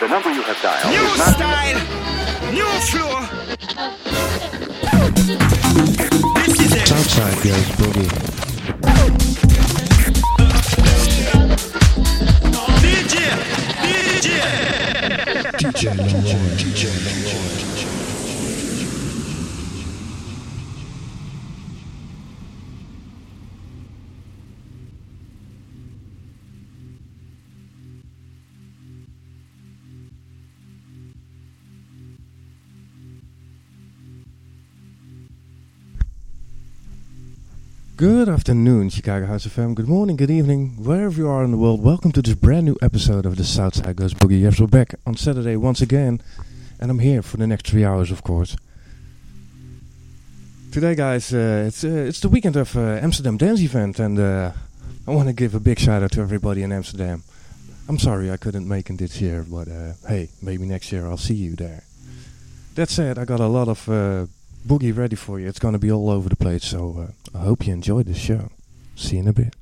The number you have dialed New is not. style, new flow. This is it. Southside goes boogie. DJ, DJ. DJ Leroy. DJ Good afternoon, Chicago House FM. Good morning, good evening, wherever you are in the world. Welcome to this brand new episode of the Southside Goes Boogie. Yes, we're back on Saturday once again, and I'm here for the next three hours, of course. Today, guys, uh, it's uh, it's the weekend of uh, Amsterdam Dance Event, and uh, I want to give a big shout out to everybody in Amsterdam. I'm sorry I couldn't make it this year, but uh, hey, maybe next year I'll see you there. That said, I got a lot of uh, boogie ready for you. It's going to be all over the place, so uh, I hope you enjoyed the show. See you in a bit.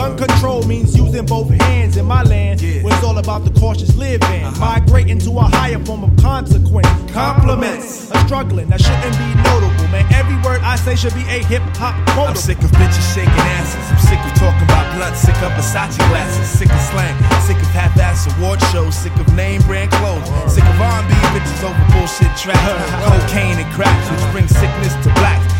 Gun control means using both hands in my land. Where it's all about the cautious living, uh-huh. migrating to a higher form of consequence. Compliments, a struggling that shouldn't be notable, man. Every word I say should be a hip hop quote. I'm sick of bitches shaking asses. I'm sick of talking about blood. Sick of Versace glasses. Sick of slang. Sick of half-ass award shows. Sick of name brand clothes. Sick of R&B bitches over bullshit tracks. Cocaine and cracks, which brings sickness to blacks.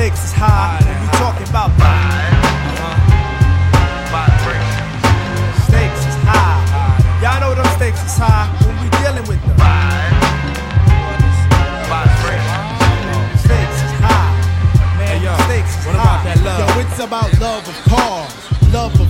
Uh-huh. stakes is high. When we talking about stakes is high. Y'all know them stakes is high when we dealing with them. Stakes is high. Man, yo, stakes is what high. about that love? Yo, it's about love of cars, love of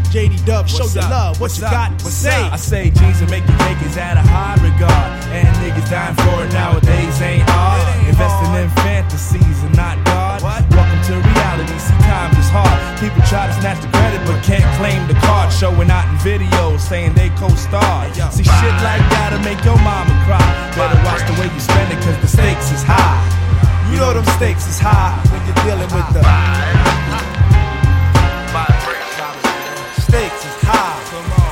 JD Dub, show your love. What What's you up? got to What's say? up? I say jeans and make you take is at a high regard. And niggas dying for it nowadays ain't hard. Investing in fantasies and not God. Welcome to reality. See, times is hard. People try to snatch the credit but can't claim the card. Showing out in videos saying they co-starred. See, shit like that'll make your mama cry. Better watch the way you spend it cause the stakes is high. You know them stakes is high when you're dealing with the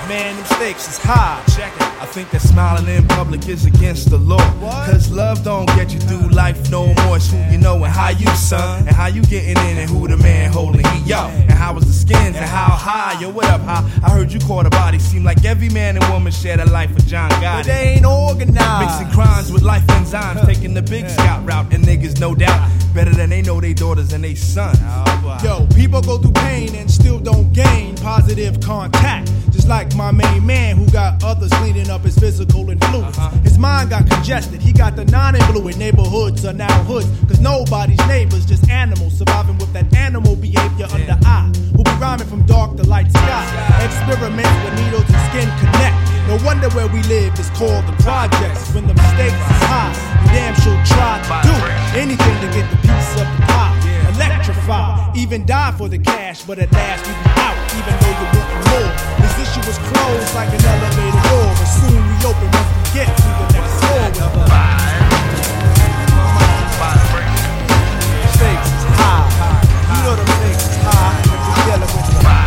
Man, them stakes is high. Check it. I think that smiling in public is against the law. Cause love don't get you through life no more. It's who you know and how you son. And how you getting in and who the man holding heat. Yo, and how was the skins and how high. Yo, what up, high? I heard you caught a body. Seem like every man and woman shared a life with John Gotti. But they ain't organized. Mixing crimes with life enzymes, taking the big scout route, and niggas no doubt better than they know they daughters and they sons. Oh, Yo, people go through pain and still don't gain positive contact. Like my main man who got others cleaning up his physical influence. Uh-huh. His mind got congested. He got the non-influent neighborhoods are now hoods. Cause nobody's neighbors, just animals surviving with that animal behavior under eye. Who be rhyming from dark to light sky. Experiments with needles and skin connect. No wonder where we live is called the projects. When the mistakes is high, you damn sure try to do anything to get the piece of the pie. Electrify, even die for the cash, but at last we be out, even though you want more. Issue was closed like an elevator door, but soon we open once we get to the next floor. With the stakes is high. You know the stakes is high when you're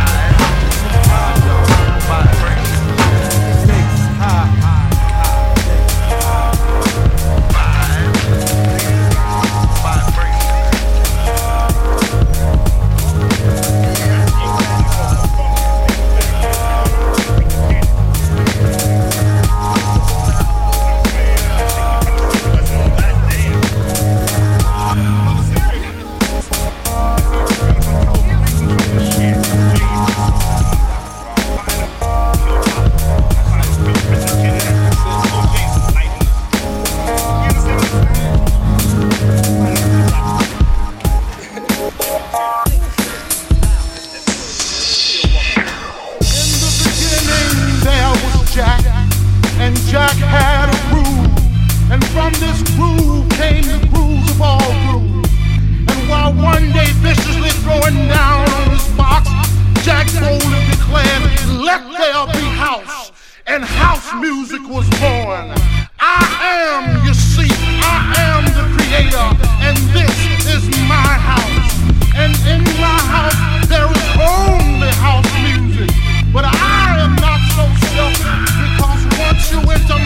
going down on this box. Jack Foley declared, let there be house. And house music was born. I am, you see, I am the creator, and this is my house. And in my house, there is only house music. But I am not so selfish because once you enter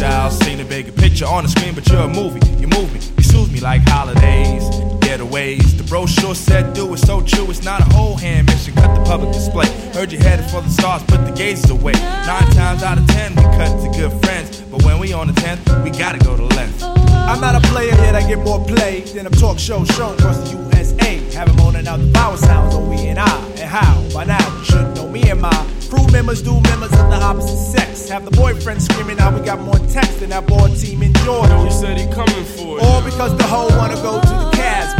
special. Seen a bigger picture on the screen, but you're a movie. You move me, you soothe me like holidays, getaways. The brochure said do it's so true. It's not a whole hand mission, cut the public display. Heard you headed for the stars, put the gazes away. Nine times out of ten, we cut to good friends. But when we on the tenth, we gotta go to length. I'm not a player yet, I get more play than a talk show shown across the USA. Have him moaning out the power sounds on we and I. And how? By now, you should know me and my crew members do members of the opposite sex. Have the boyfriend screaming out we got more text than that board team in Yo, he said he coming for it. All because the hoe wanna go to the Casbah.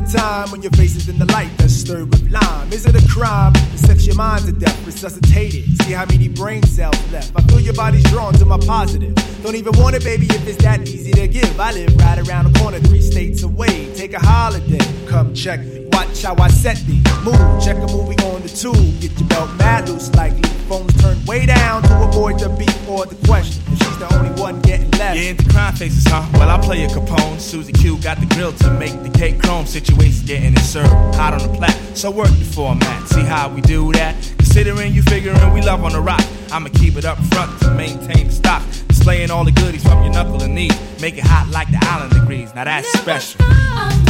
The time when your face is in the light that's stirred with lime. Is it a crime to sex your mind to death, resuscitate it? See how many brain cells left. I feel your body's drawn to my positive. Don't even want it, baby, if it's that easy to give. I live right around the corner, three states away. Take a holiday, come check me. Watch how I set the mood. Check a movie on the tube. Get your belt mad loose like. Phones turned way down to avoid the beat or the question. If the only one getting left. You into crime faces, huh? Well, I play a Capone. Susie Q got the grill to make the cake chrome. Situation getting it served hot on the plat. So work the format. See how we do that? Considering you figuring we love on the rock. I'ma keep it up front to maintain the stock. Displaying all the goodies from your knuckle and knee. Make it hot like the island degrees. Now that's special.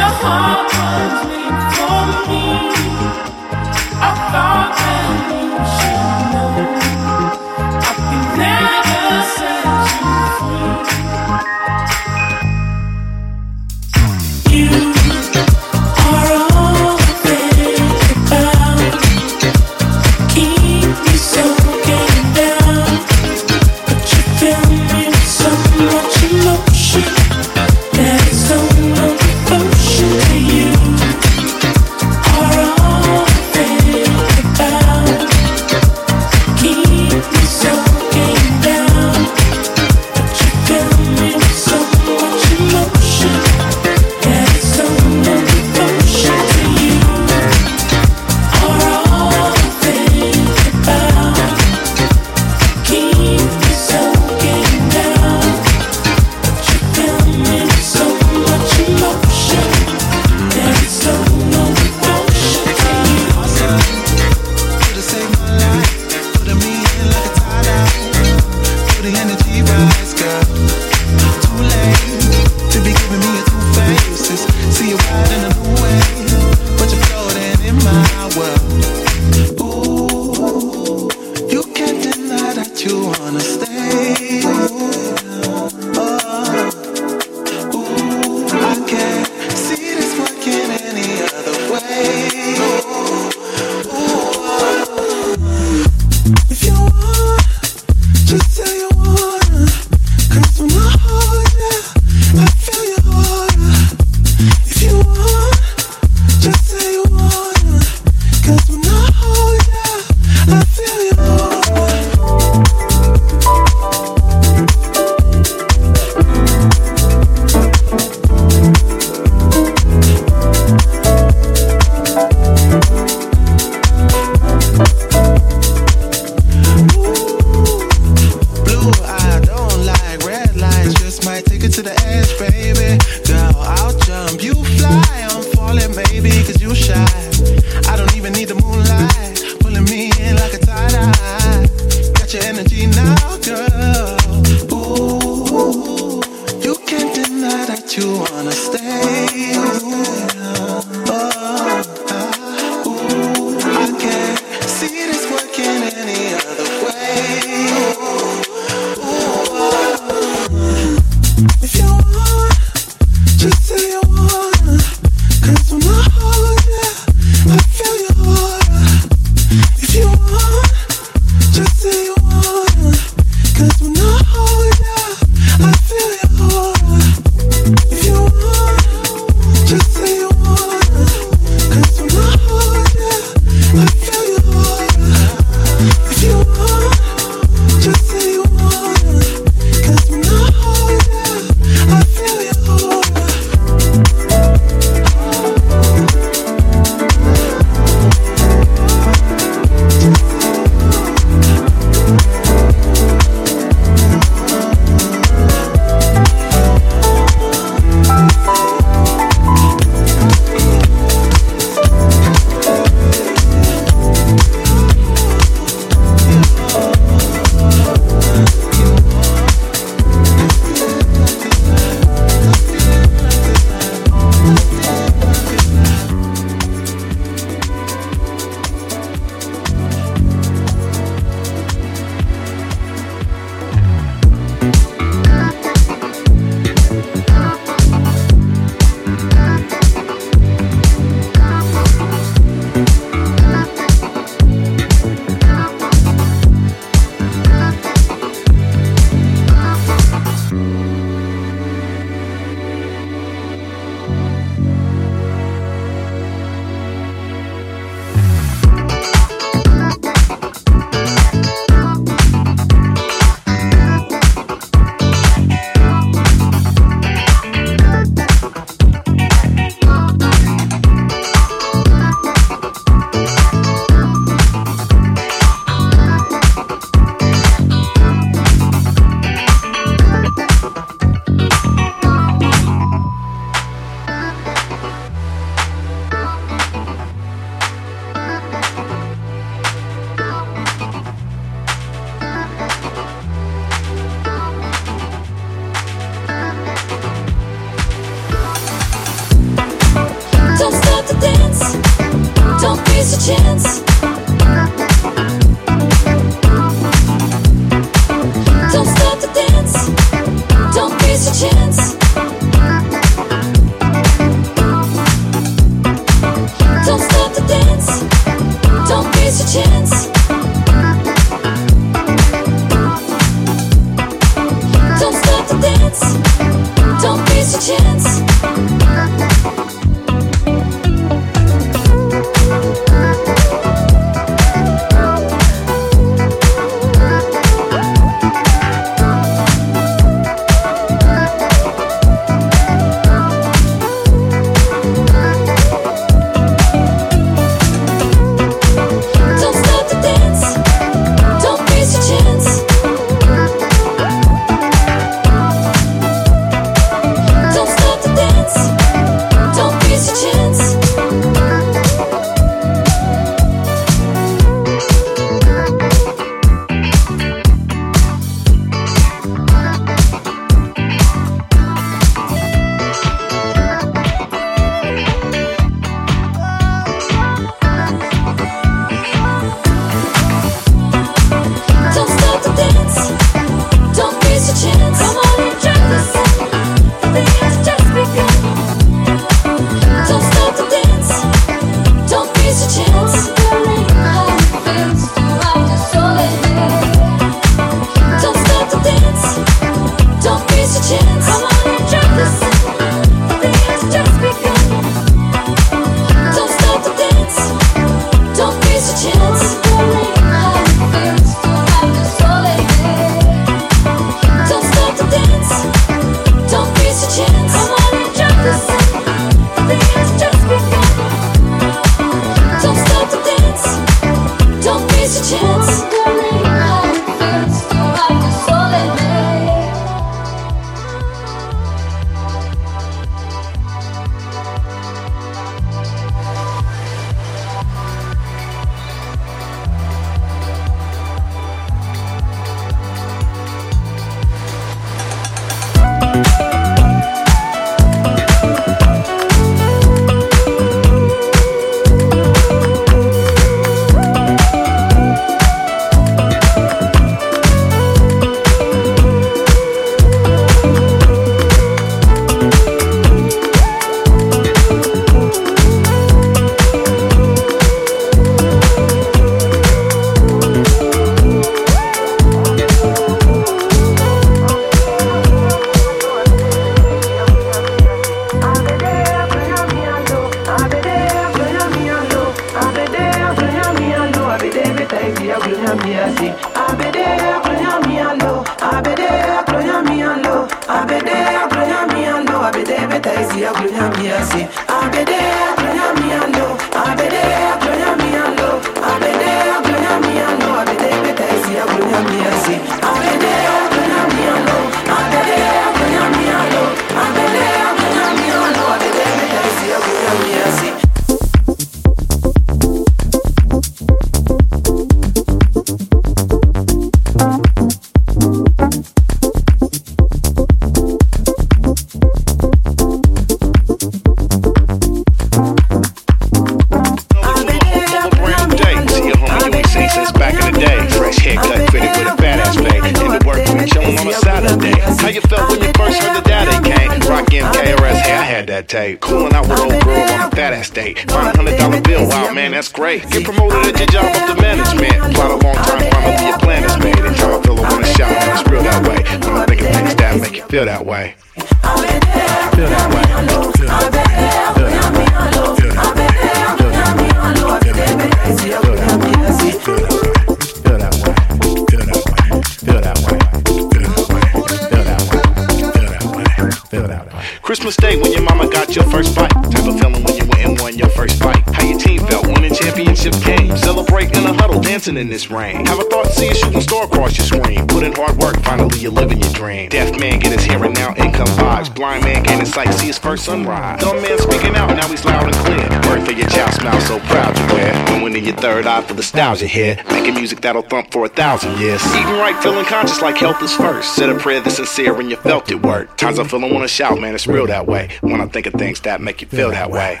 sunrise. Dumb man speaking out, now he's loud and clear. Birth of your child smile so proud you wear. Going in your third eye for nostalgia here. Making music that'll thump for a thousand years. Eating right, feeling conscious like health is first. Said a prayer that's sincere when you felt it work. Times I feel I wanna shout, man, it's real that way. When I think of things that make you feel that way.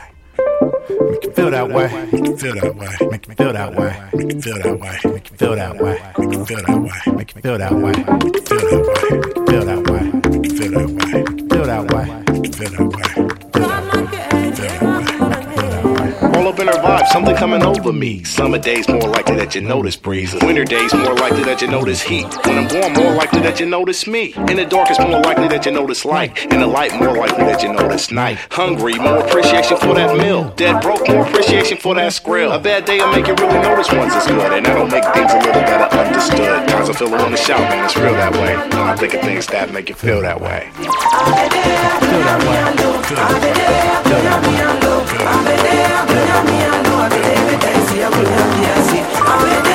Make you feel that way. Make you feel that way. Make you feel that way. Make you feel that way. Make you feel that way. Make you feel that way. Make you feel that way. Make you feel that way. Make you feel that way. Make you feel that way. Something coming over me. Summer days more likely that you notice breeze. Winter days more likely that you notice heat. When I'm warm, more likely that you notice me. In the dark, it's more likely that you notice light. In the light, more likely that you notice night. Hungry, more appreciation for that meal. Dead broke, more appreciation for that skrill. A bad day will make you really notice ones is good, and that'll make things a little better understood. Times I feel I wanna shout, man, it's real that way. When I think of things that make you feel that way. Feel that way. Feel that way. Feel that way. Feel that way. I'll be evidence, I'll be evidence.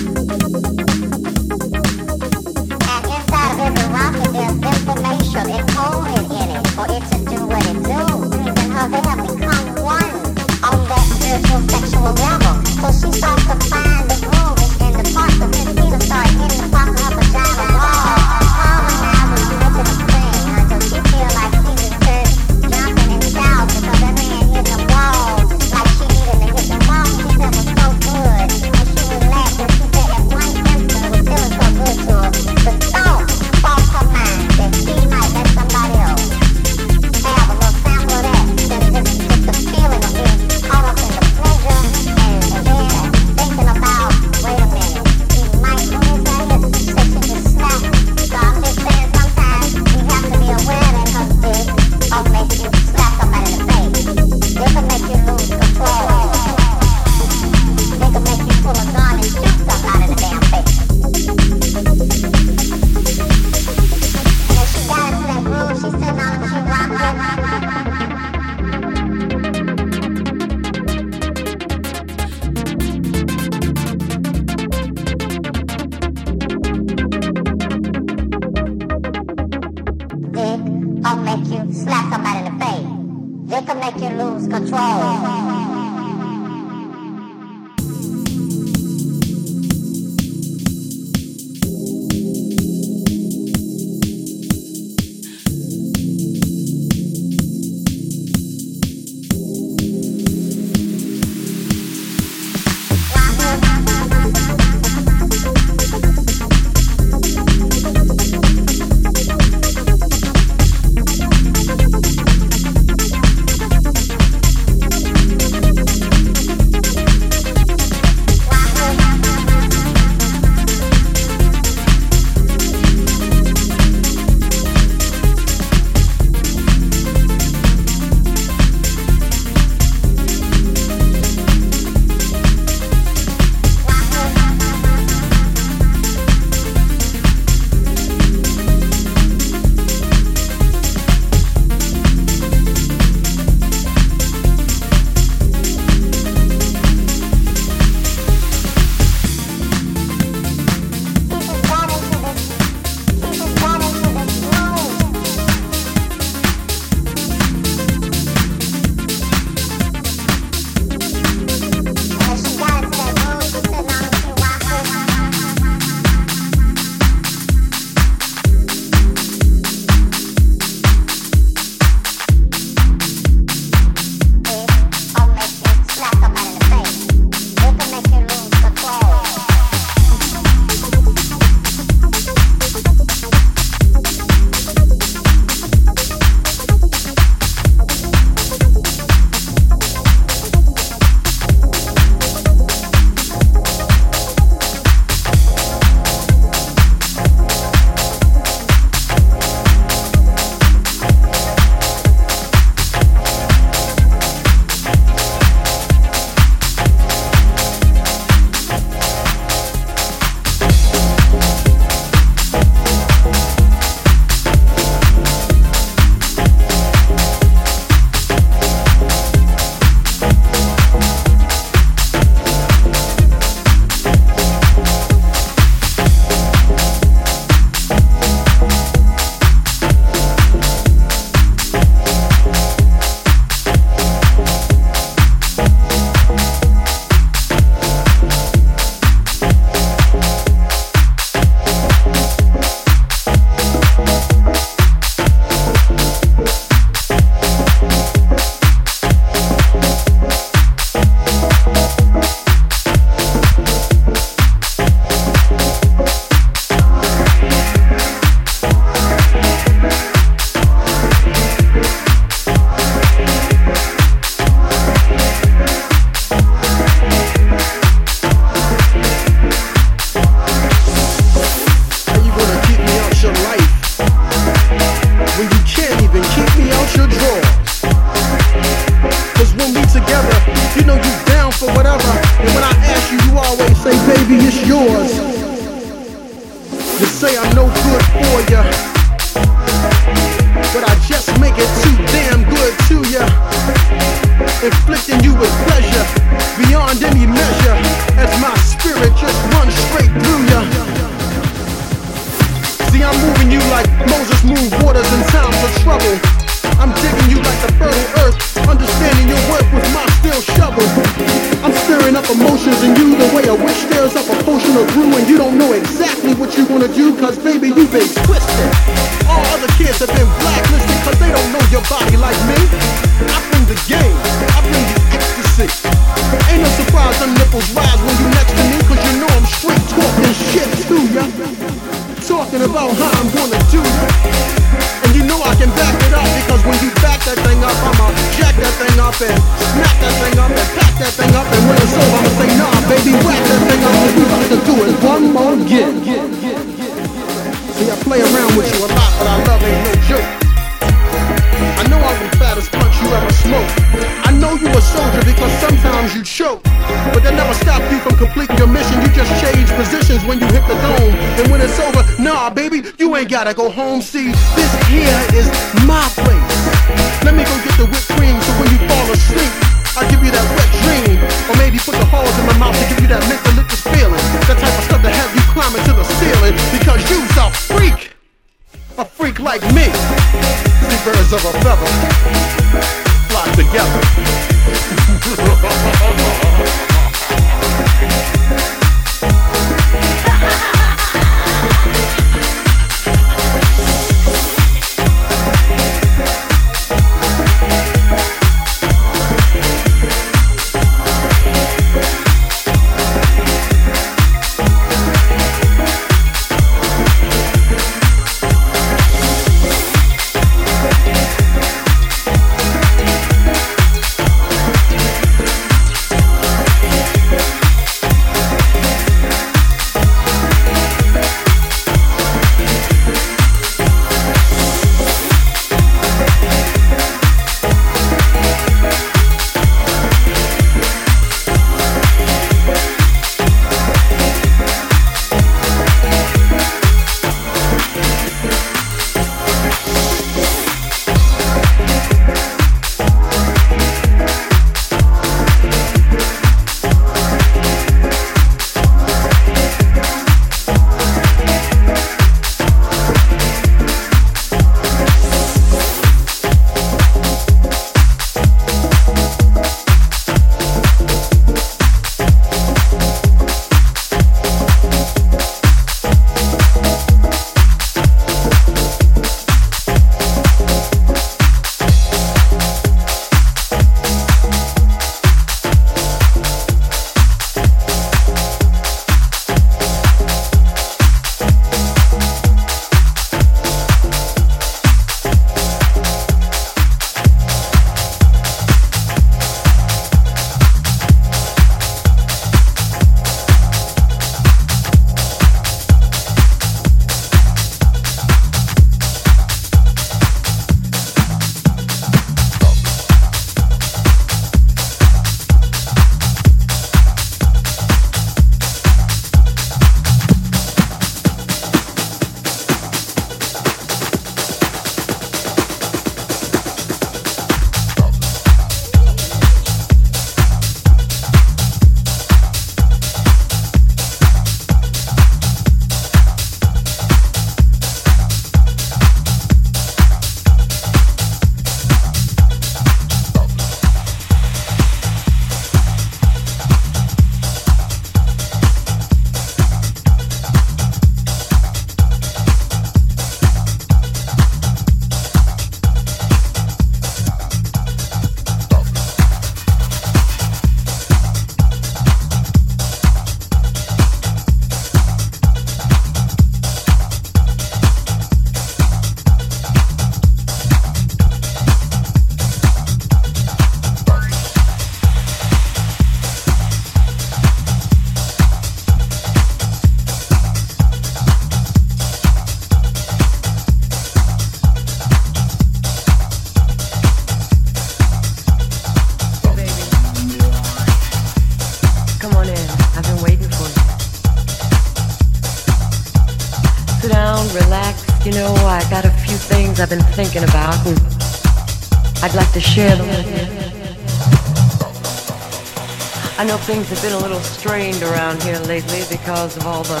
things have been a little strained around here lately because of all the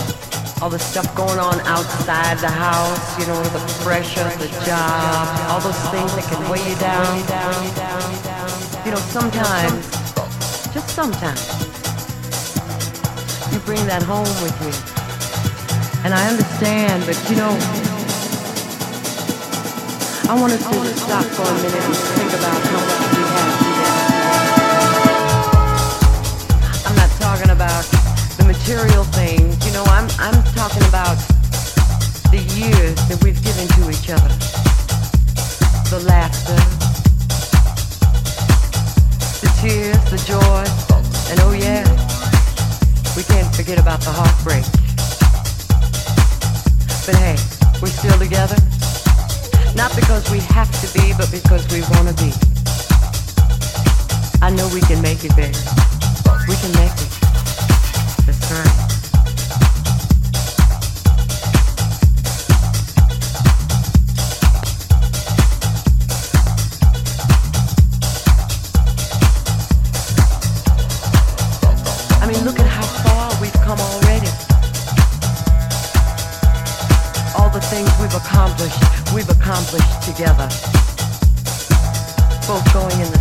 all the stuff going on outside the house, you know, the pressure, the job, all those things that can weigh you down. You know, sometimes, just sometimes, you bring that home with you. And I understand, but you know, I want us to stop for a minute and think about how much we have. about the material things. You know, I'm I'm talking about the years that we've given to each other. The laughter, the tears, the joy, and oh yeah, we can't forget about the heartbreak. But hey, we're still together. Not because we have to be, but because we want to be. I know we can make it, baby. We can make it. together, both going in the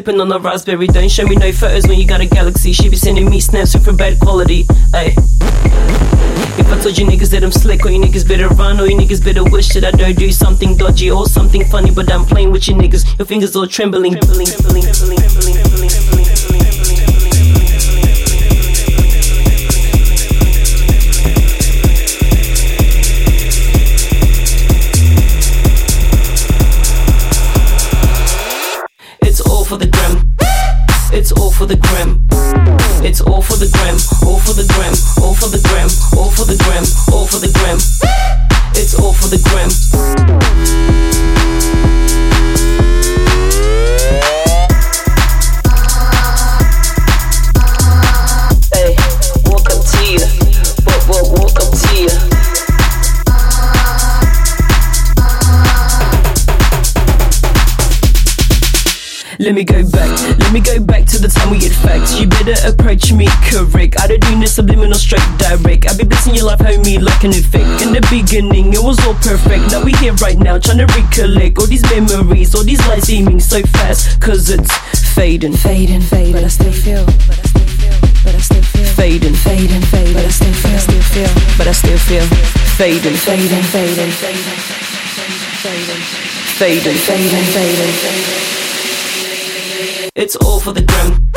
sipping on a raspberry. Don't show me no photos when you got a galaxy. She be sending me snaps with bad quality. Ay. If I told you niggas that I'm slick, or you niggas better run, or you niggas better wish that I don't do something dodgy or something funny, but I'm playing with you niggas. Your fingers all trembling. trembling, trembling, trembling, the gram. It's all for the gram. All for the gram. All for the gram. All for the gram. All for the gram. It's all for the gram. Hey, welcome to you. Well, well, welcome to you. Let me go back, let me go back we get facts. You better approach me correct. I don't do no subliminal straight direct. I be blessing your life, homie, like an effect. In the beginning, it was all perfect. Now we here right now, trying to recollect all these memories, all these lights seeming so fast. Cause it's fading, fading, fading. But I still feel, but I still feel, but I still feel. Fading, fading, fading. But I still feel, still feel, but I still feel. Fading, fading, fading, fading, fading, fading, fading. It's all for the gram.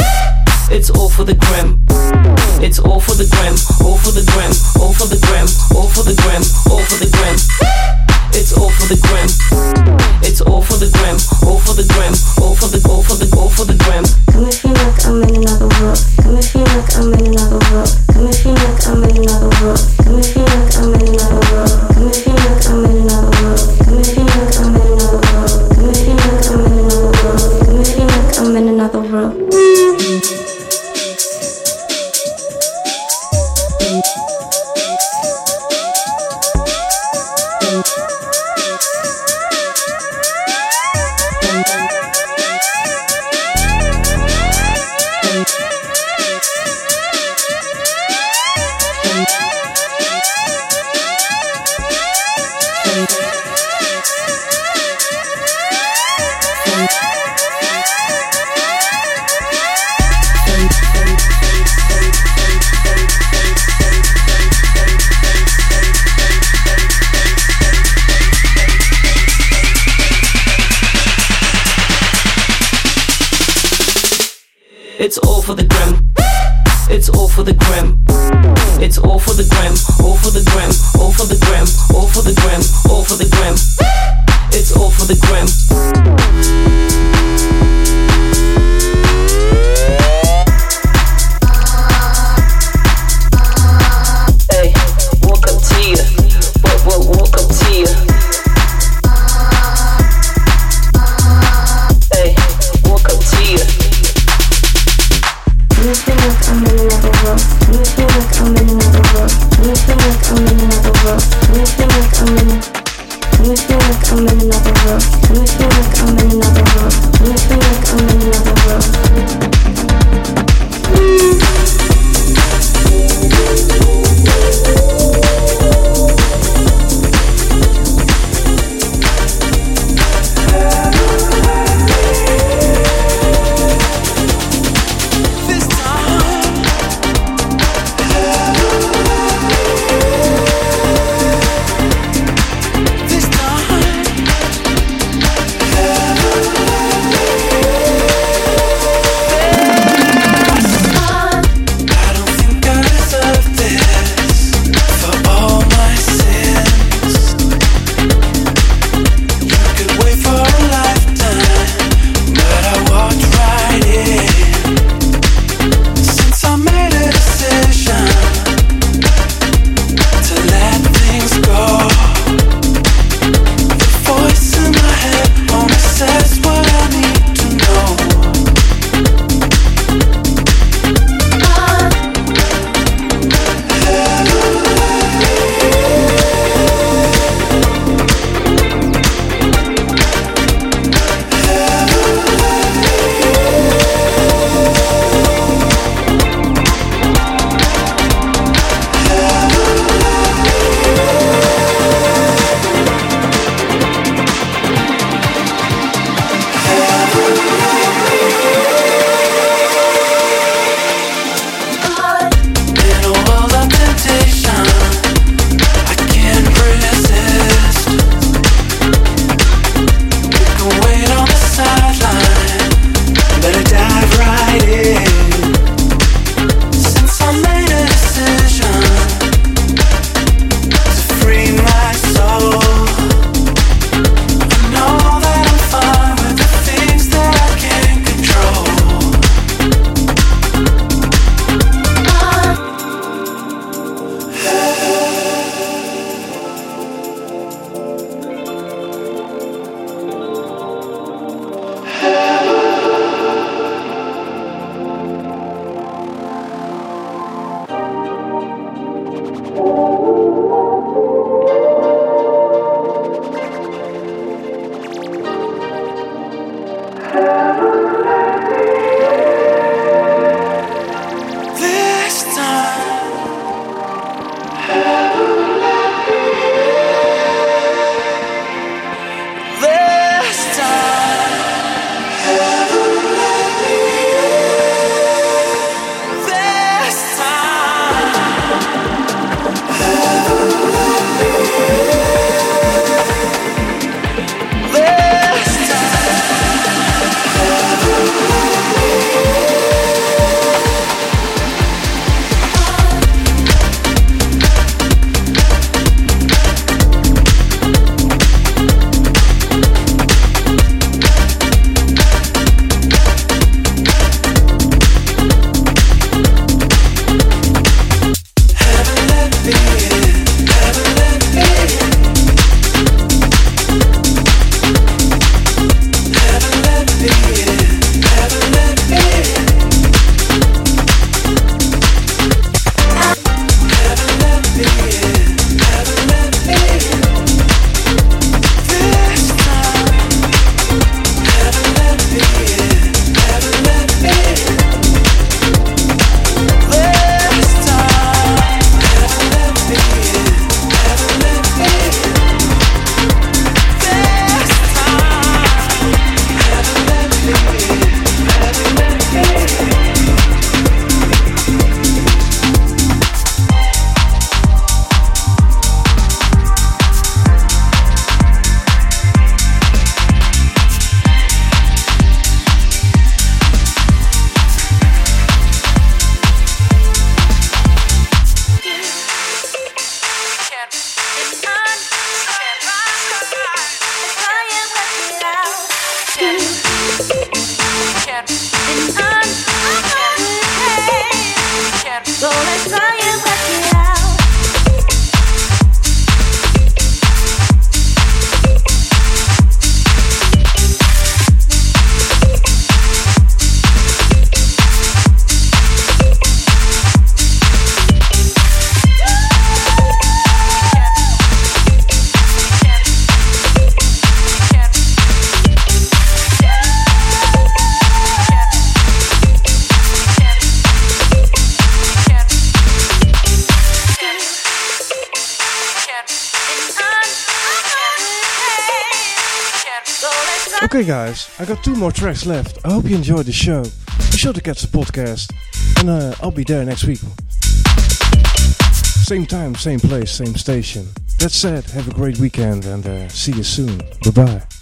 It's all for the gram. It's all for the gram. All for the gram. All for the gram. All for the gram. All for the gram. It's all for the gram. It's all for the gram. All for the gram. All for the all for the all for the gram. Come and feel like I'm in another world. Come and feel like I'm in another world. Come and feel like I'm in another world. Guys, I got two more tracks left. I hope you enjoyed the show. Be sure to catch the podcast, and uh, I'll be there next week. Same time, same place, same station. That said, have a great weekend and uh, see you soon. Bye bye.